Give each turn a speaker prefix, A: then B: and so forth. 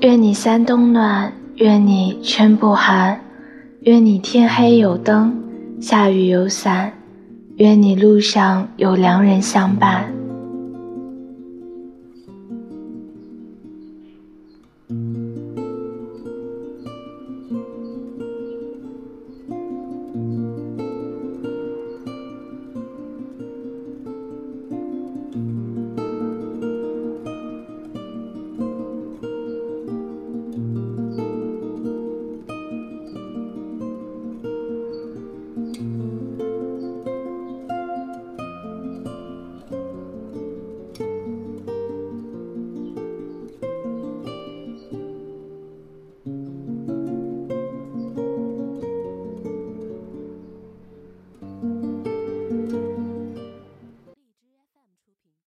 A: 愿你三冬暖愿你春不寒。愿你天黑有灯下雨有伞。愿你路上有良人相伴。